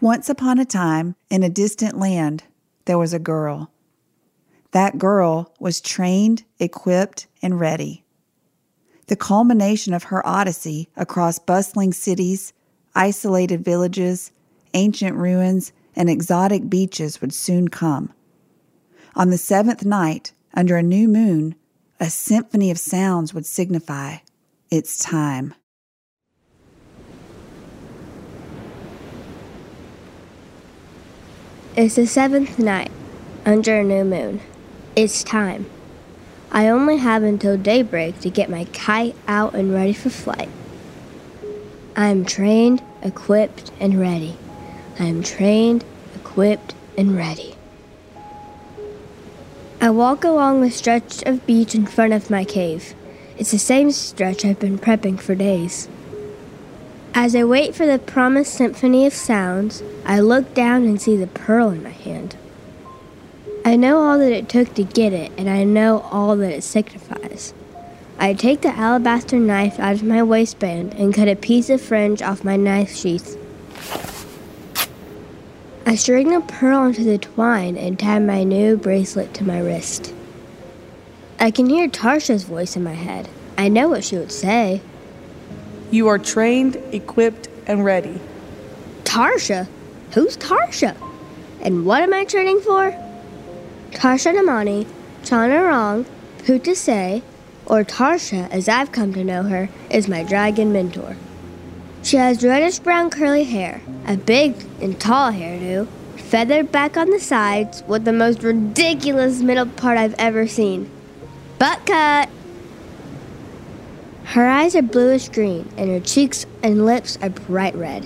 Once upon a time, in a distant land, there was a girl. That girl was trained, equipped, and ready. The culmination of her odyssey across bustling cities, isolated villages, ancient ruins, and exotic beaches would soon come. On the seventh night, under a new moon, a symphony of sounds would signify its time. It's the seventh night, under a new moon. It's time. I only have until daybreak to get my kite out and ready for flight. I am trained, equipped, and ready. I am trained, equipped, and ready. I walk along the stretch of beach in front of my cave. It's the same stretch I've been prepping for days. As I wait for the promised symphony of sounds, I look down and see the pearl in my hand. I know all that it took to get it, and I know all that it signifies. I take the alabaster knife out of my waistband and cut a piece of fringe off my knife sheath. I string the pearl onto the twine and tie my new bracelet to my wrist. I can hear Tarsha's voice in my head. I know what she would say. You are trained, equipped, and ready. Tarsha? Who's Tarsha? And what am I training for? Tarsha Namani, Chanarong, Putasay, or Tarsha as I've come to know her, is my dragon mentor. She has reddish brown curly hair, a big and tall hairdo, feathered back on the sides, with the most ridiculous middle part I've ever seen. Butt cut! Her eyes are bluish green, and her cheeks and lips are bright red.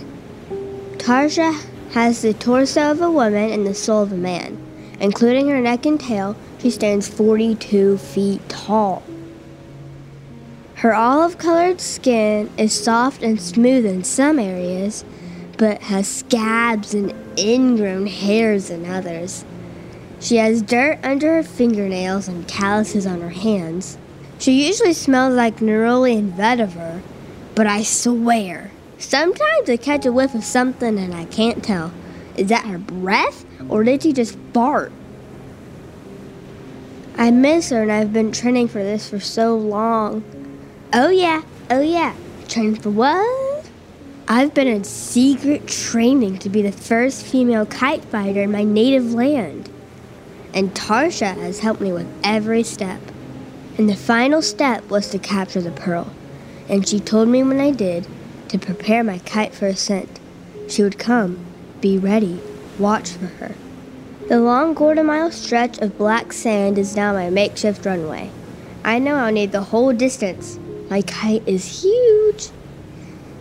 Tarsha has the torso of a woman and the soul of a man. Including her neck and tail, she stands 42 feet tall. Her olive colored skin is soft and smooth in some areas, but has scabs and ingrown hairs in others. She has dirt under her fingernails and calluses on her hands. She usually smells like neroli and vetiver, but I swear, sometimes I catch a whiff of something and I can't tell. Is that her breath, or did she just fart? I miss her and I've been training for this for so long. Oh yeah, oh yeah. Training for what? I've been in secret training to be the first female kite fighter in my native land. And Tarsha has helped me with every step. And the final step was to capture the pearl. And she told me when I did to prepare my kite for ascent. She would come, be ready, watch for her. The long quarter mile stretch of black sand is now my makeshift runway. I know I'll need the whole distance. My kite is huge.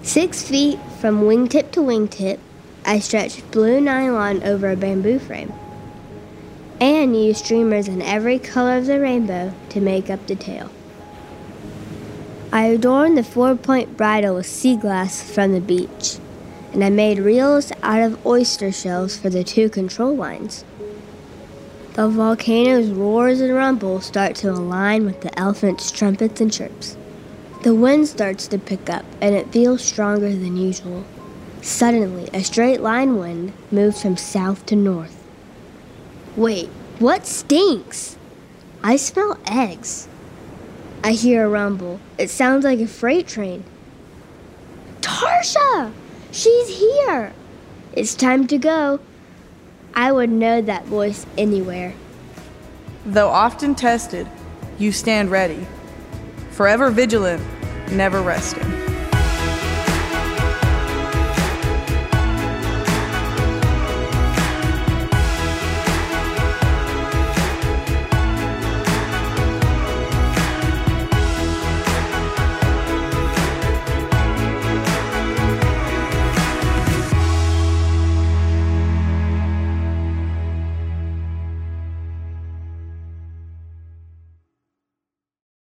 Six feet from wingtip to wingtip, I stretched blue nylon over a bamboo frame and use streamers in every color of the rainbow to make up the tail. I adorned the four point bridle with sea glass from the beach, and I made reels out of oyster shells for the two control lines. The volcano's roars and rumbles start to align with the elephant's trumpets and chirps. The wind starts to pick up, and it feels stronger than usual. Suddenly, a straight line wind moves from south to north. Wait, what stinks? I smell eggs. I hear a rumble. It sounds like a freight train. Tarsha! She's here! It's time to go. I would know that voice anywhere. Though often tested, you stand ready, forever vigilant, never resting.